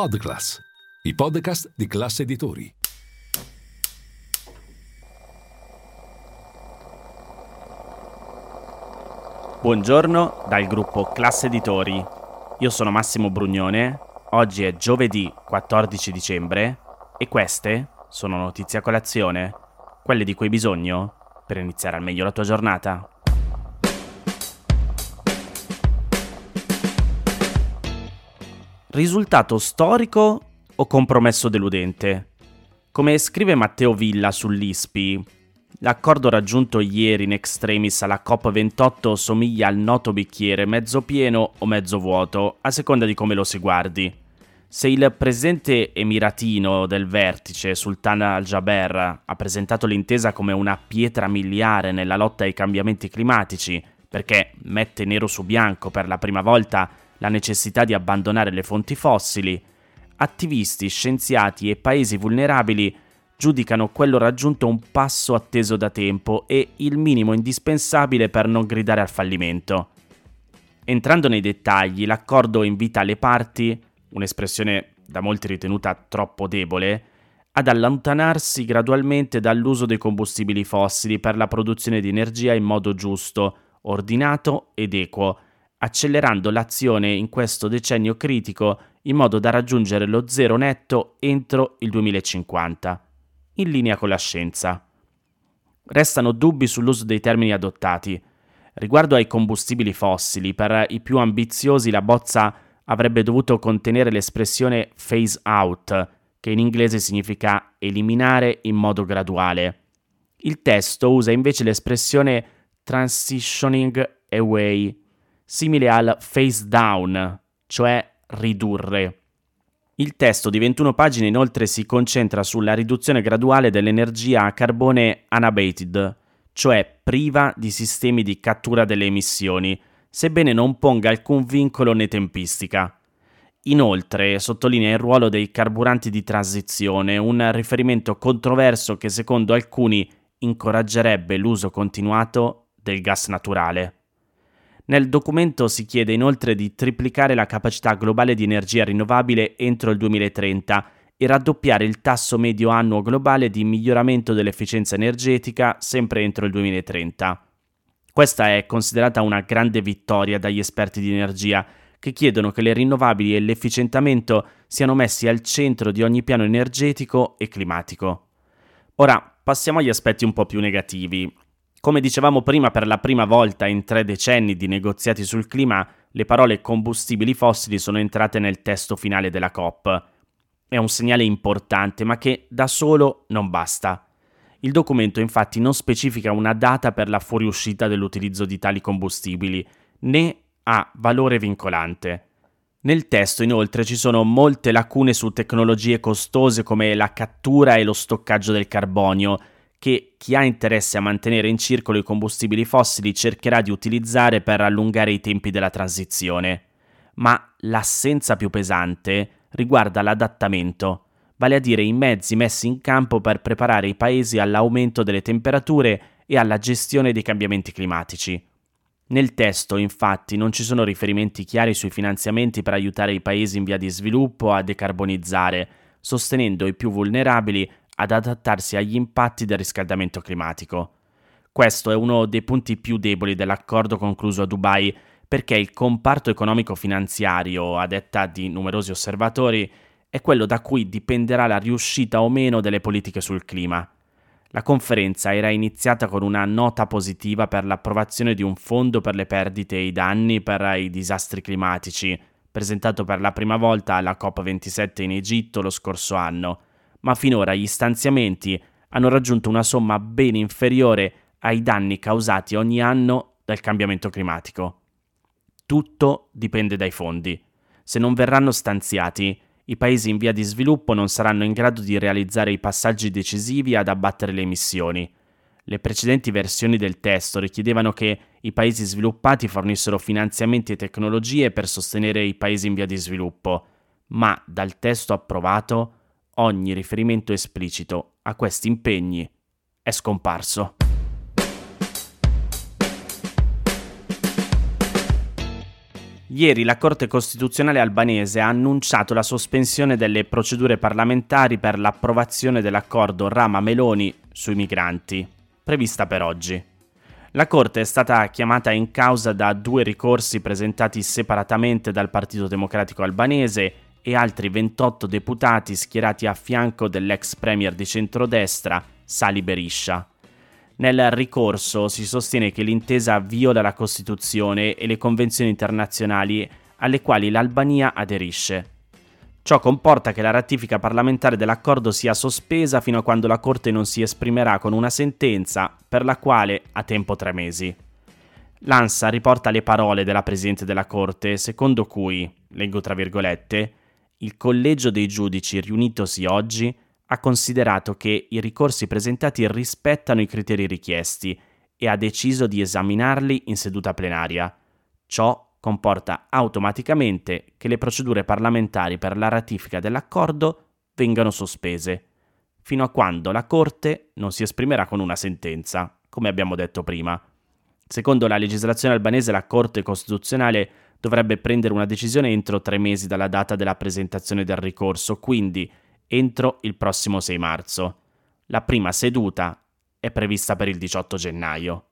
Podclass, i podcast di classe editori. Buongiorno dal gruppo Classe Editori. Io sono Massimo Brugnone. Oggi è giovedì 14 dicembre e queste sono notizie a colazione, quelle di cui hai bisogno per iniziare al meglio la tua giornata. Risultato storico o compromesso deludente? Come scrive Matteo Villa sull'ISPI, l'accordo raggiunto ieri in extremis alla COP28 somiglia al noto bicchiere mezzo pieno o mezzo vuoto, a seconda di come lo si guardi. Se il presidente emiratino del vertice, Sultan al-Jaber, ha presentato l'intesa come una pietra miliare nella lotta ai cambiamenti climatici, perché mette nero su bianco per la prima volta la necessità di abbandonare le fonti fossili, attivisti, scienziati e paesi vulnerabili giudicano quello raggiunto un passo atteso da tempo e il minimo indispensabile per non gridare al fallimento. Entrando nei dettagli, l'accordo invita le parti, un'espressione da molti ritenuta troppo debole, ad allontanarsi gradualmente dall'uso dei combustibili fossili per la produzione di energia in modo giusto, ordinato ed equo, accelerando l'azione in questo decennio critico in modo da raggiungere lo zero netto entro il 2050, in linea con la scienza. Restano dubbi sull'uso dei termini adottati. Riguardo ai combustibili fossili, per i più ambiziosi la bozza avrebbe dovuto contenere l'espressione phase out, che in inglese significa eliminare in modo graduale. Il testo usa invece l'espressione transitioning away, simile al face down, cioè ridurre. Il testo di 21 pagine inoltre si concentra sulla riduzione graduale dell'energia a carbone unabated, cioè priva di sistemi di cattura delle emissioni, sebbene non ponga alcun vincolo né tempistica. Inoltre sottolinea il ruolo dei carburanti di transizione, un riferimento controverso che secondo alcuni incoraggerebbe l'uso continuato del gas naturale. Nel documento si chiede inoltre di triplicare la capacità globale di energia rinnovabile entro il 2030 e raddoppiare il tasso medio annuo globale di miglioramento dell'efficienza energetica sempre entro il 2030. Questa è considerata una grande vittoria dagli esperti di energia, che chiedono che le rinnovabili e l'efficientamento siano messi al centro di ogni piano energetico e climatico. Ora passiamo agli aspetti un po' più negativi. Come dicevamo prima, per la prima volta in tre decenni di negoziati sul clima, le parole combustibili fossili sono entrate nel testo finale della COP. È un segnale importante, ma che da solo non basta. Il documento infatti non specifica una data per la fuoriuscita dell'utilizzo di tali combustibili, né ha valore vincolante. Nel testo inoltre ci sono molte lacune su tecnologie costose come la cattura e lo stoccaggio del carbonio, chi ha interesse a mantenere in circolo i combustibili fossili cercherà di utilizzare per allungare i tempi della transizione. Ma l'assenza più pesante riguarda l'adattamento, vale a dire i mezzi messi in campo per preparare i paesi all'aumento delle temperature e alla gestione dei cambiamenti climatici. Nel testo, infatti, non ci sono riferimenti chiari sui finanziamenti per aiutare i paesi in via di sviluppo a decarbonizzare, sostenendo i più vulnerabili ad adattarsi agli impatti del riscaldamento climatico. Questo è uno dei punti più deboli dell'accordo concluso a Dubai, perché il comparto economico-finanziario, a detta di numerosi osservatori, è quello da cui dipenderà la riuscita o meno delle politiche sul clima. La conferenza era iniziata con una nota positiva per l'approvazione di un fondo per le perdite e i danni per i disastri climatici, presentato per la prima volta alla COP27 in Egitto lo scorso anno ma finora gli stanziamenti hanno raggiunto una somma ben inferiore ai danni causati ogni anno dal cambiamento climatico. Tutto dipende dai fondi. Se non verranno stanziati, I paesi in via di sviluppo non saranno in grado di realizzare i passaggi decisivi ad abbattere le emissioni. Le precedenti versioni del testo richiedevano che i paesi sviluppati fornissero finanziamenti e tecnologie per sostenere i paesi in via di sviluppo, ma dal testo approvato ogni riferimento esplicito a questi impegni è scomparso. Ieri la Corte Costituzionale albanese ha annunciato la sospensione delle procedure parlamentari per l'approvazione dell'accordo Rama-Meloni sui migranti, prevista per oggi. La Corte è stata chiamata in causa da due ricorsi presentati separatamente dal Partito Democratico albanese e altri 28 deputati schierati a fianco dell'ex premier di centrodestra, Sali Beriscia. Nel ricorso si sostiene che l'intesa viola la Costituzione e le convenzioni internazionali alle quali l'Albania aderisce. Ciò comporta che la ratifica parlamentare dell'accordo sia sospesa fino a quando la Corte non si esprimerà con una sentenza per la quale ha tempo tre mesi. L'ANSA riporta le parole della Presidente della Corte, secondo cui, leggo tra virgolette, il collegio dei giudici riunitosi oggi ha considerato che i ricorsi presentati rispettano i criteri richiesti e ha deciso di esaminarli in seduta plenaria. Ciò comporta automaticamente che le procedure parlamentari per la ratifica dell'accordo vengano sospese, fino a quando la Corte non si esprimerà con una sentenza, come abbiamo detto prima. Secondo la legislazione albanese la Corte Costituzionale dovrebbe prendere una decisione entro tre mesi dalla data della presentazione del ricorso, quindi entro il prossimo 6 marzo. La prima seduta è prevista per il 18 gennaio.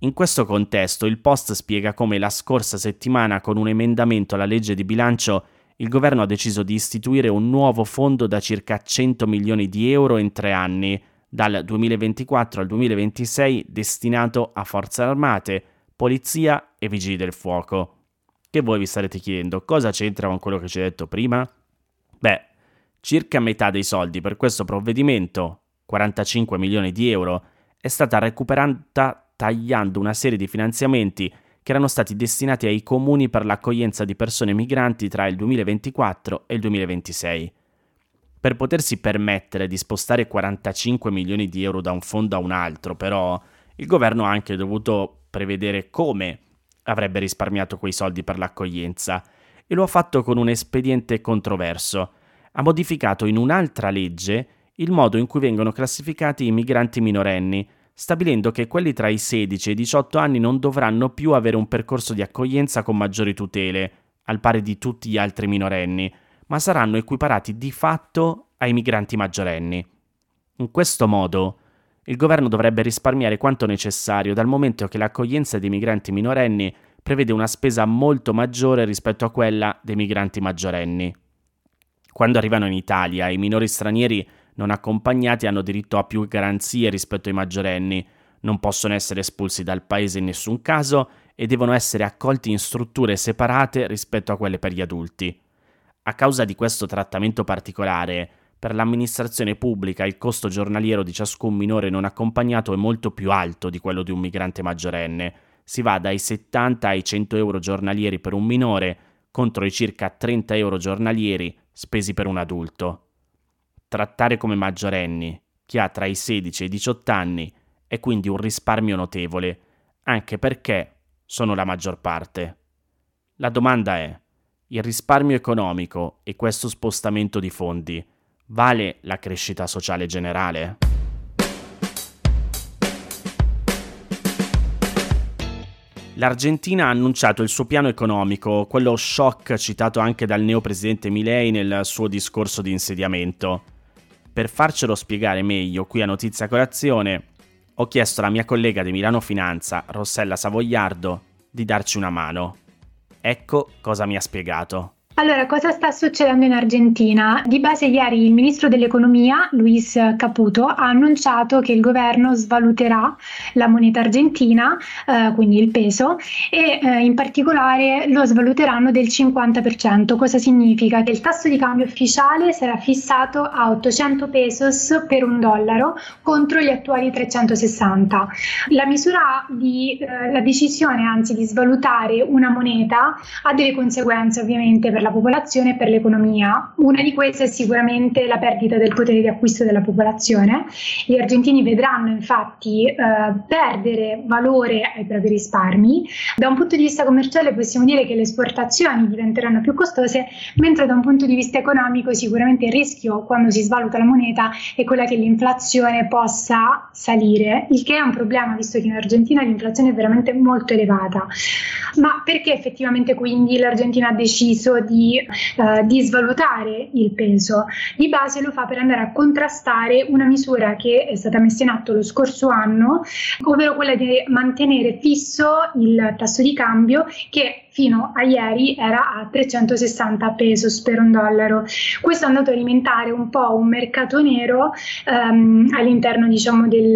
In questo contesto il Post spiega come la scorsa settimana con un emendamento alla legge di bilancio il governo ha deciso di istituire un nuovo fondo da circa 100 milioni di euro in tre anni, dal 2024 al 2026, destinato a forze armate, polizia e vigili del fuoco. Che voi vi starete chiedendo cosa c'entra con quello che ci ho detto prima? Beh, Circa metà dei soldi per questo provvedimento, 45 milioni di euro, è stata recuperata tagliando una serie di finanziamenti che erano stati destinati ai comuni per l'accoglienza di persone migranti tra il 2024 e il 2026. Per potersi permettere di spostare 45 milioni di euro da un fondo a un altro, però, il governo ha anche dovuto prevedere come avrebbe risparmiato quei soldi per l'accoglienza e lo ha fatto con un espediente controverso ha modificato in un'altra legge il modo in cui vengono classificati i migranti minorenni, stabilendo che quelli tra i 16 e i 18 anni non dovranno più avere un percorso di accoglienza con maggiori tutele, al pari di tutti gli altri minorenni, ma saranno equiparati di fatto ai migranti maggiorenni. In questo modo, il governo dovrebbe risparmiare quanto necessario dal momento che l'accoglienza dei migranti minorenni prevede una spesa molto maggiore rispetto a quella dei migranti maggiorenni. Quando arrivano in Italia, i minori stranieri non accompagnati hanno diritto a più garanzie rispetto ai maggiorenni, non possono essere espulsi dal paese in nessun caso e devono essere accolti in strutture separate rispetto a quelle per gli adulti. A causa di questo trattamento particolare, per l'amministrazione pubblica il costo giornaliero di ciascun minore non accompagnato è molto più alto di quello di un migrante maggiorenne. Si va dai 70 ai 100 euro giornalieri per un minore contro i circa 30 euro giornalieri spesi per un adulto. Trattare come maggiorenni chi ha tra i 16 e i 18 anni è quindi un risparmio notevole, anche perché sono la maggior parte. La domanda è, il risparmio economico e questo spostamento di fondi vale la crescita sociale generale? L'Argentina ha annunciato il suo piano economico, quello shock citato anche dal neopresidente Milei nel suo discorso di insediamento. Per farcelo spiegare meglio qui a Notizia Colazione, ho chiesto alla mia collega di Milano Finanza, Rossella Savoiardo, di darci una mano. Ecco cosa mi ha spiegato. Allora, cosa sta succedendo in Argentina? Di base ieri il ministro dell'economia, Luis Caputo, ha annunciato che il governo svaluterà la moneta argentina, eh, quindi il peso, e eh, in particolare lo svaluteranno del 50%. Cosa significa? Che il tasso di cambio ufficiale sarà fissato a 800 pesos per un dollaro contro gli attuali 360. La misura di, eh, la decisione anzi di svalutare una moneta ha delle conseguenze ovviamente per la la popolazione e per l'economia. Una di queste è sicuramente la perdita del potere di acquisto della popolazione. Gli argentini vedranno infatti eh, perdere valore ai propri risparmi. Da un punto di vista commerciale possiamo dire che le esportazioni diventeranno più costose, mentre da un punto di vista economico sicuramente il rischio quando si svaluta la moneta è quella che l'inflazione possa salire, il che è un problema visto che in Argentina l'inflazione è veramente molto elevata. Ma perché effettivamente quindi l'Argentina ha deciso di, eh, di svalutare il peso? Di base lo fa per andare a contrastare una misura che è stata messa in atto lo scorso anno, ovvero quella di mantenere fisso il tasso di cambio che fino a ieri era a 360 pesos per un dollaro. Questo è andato a alimentare un po' un mercato nero ehm, all'interno diciamo, del,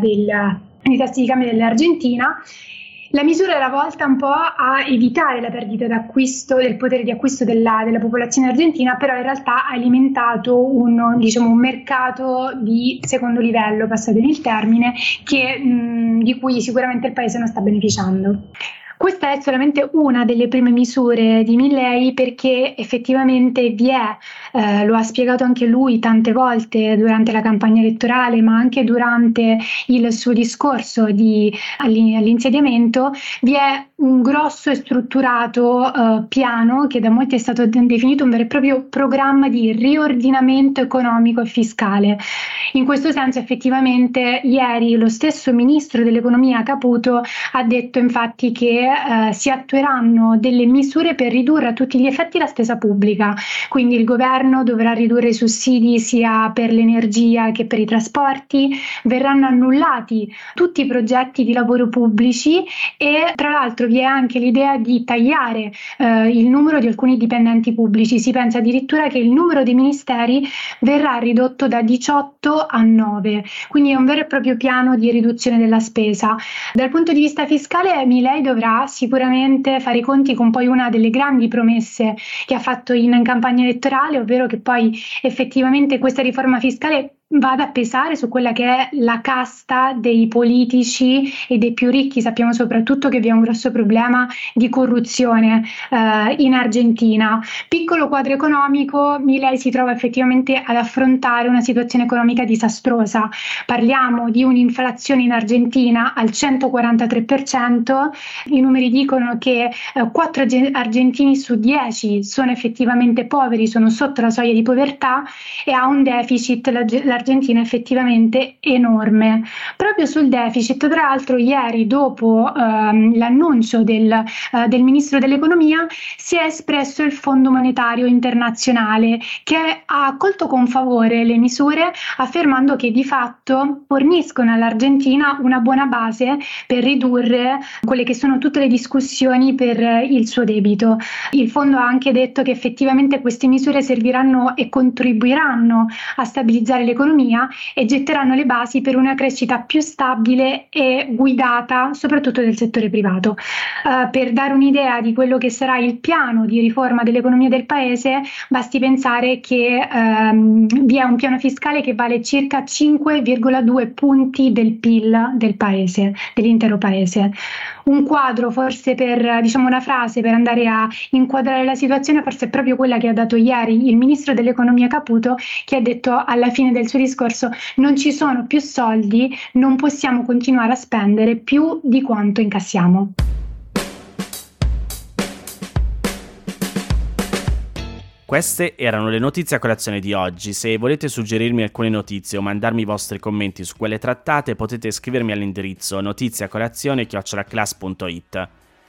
del, dei tassi di cambio dell'Argentina la misura era volta un po' a evitare la perdita d'acquisto, del potere di acquisto della, della popolazione argentina, però in realtà ha alimentato un, diciamo, un mercato di secondo livello, passatemi il termine, che, mh, di cui sicuramente il paese non sta beneficiando. Questa è solamente una delle prime misure di Milley perché effettivamente vi è, eh, lo ha spiegato anche lui tante volte durante la campagna elettorale, ma anche durante il suo discorso di, all'insediamento, vi è un grosso e strutturato eh, piano che da molti è stato definito un vero e proprio programma di riordinamento economico e fiscale. In questo senso effettivamente ieri lo stesso ministro dell'economia Caputo ha detto infatti che eh, si attueranno delle misure per ridurre a tutti gli effetti la spesa pubblica, quindi il governo dovrà ridurre i sussidi sia per l'energia che per i trasporti, verranno annullati tutti i progetti di lavoro pubblici e tra l'altro vi è anche l'idea di tagliare eh, il numero di alcuni dipendenti pubblici, si pensa addirittura che il numero dei ministeri verrà ridotto da 18 a 9, quindi è un vero e proprio piano di riduzione della spesa. Dal punto di vista fiscale Milei dovrà sicuramente fare i conti con poi una delle grandi promesse che ha fatto in campagna elettorale, ovvero che poi effettivamente questa riforma fiscale vada a pesare su quella che è la casta dei politici e dei più ricchi. Sappiamo soprattutto che vi è un grosso problema di corruzione eh, in Argentina. Piccolo quadro economico, Milei si trova effettivamente ad affrontare una situazione economica disastrosa. Parliamo di un'inflazione in Argentina al 143%, i numeri dicono che eh, 4 argentini su 10 sono effettivamente poveri, sono sotto la soglia di povertà e ha un deficit la, la l'Argentina effettivamente enorme. Proprio sul deficit, tra l'altro ieri dopo ehm, l'annuncio del, eh, del, Ministro dell'Economia si è espresso il Fondo Monetario Internazionale che ha accolto con favore le misure affermando che di fatto forniscono all'Argentina una buona base per ridurre quelle che sono tutte le discussioni per il suo debito. Il fondo ha anche detto che effettivamente queste misure serviranno e contribuiranno a stabilizzare l'economia l'economia e getteranno le basi per una crescita più stabile e guidata soprattutto del settore privato. Uh, per dare un'idea di quello che sarà il piano di riforma dell'economia del paese, basti pensare che um, vi è un piano fiscale che vale circa 5,2 punti del PIL del paese, dell'intero paese un quadro, forse per diciamo una frase per andare a inquadrare la situazione, forse è proprio quella che ha dato ieri il ministro dell'economia Caputo, che ha detto alla fine del suo discorso: non ci sono più soldi, non possiamo continuare a spendere più di quanto incassiamo. Queste erano le notizie a colazione di oggi. Se volete suggerirmi alcune notizie o mandarmi i vostri commenti su quelle trattate, potete scrivermi all'indirizzo notiziacolazione.it.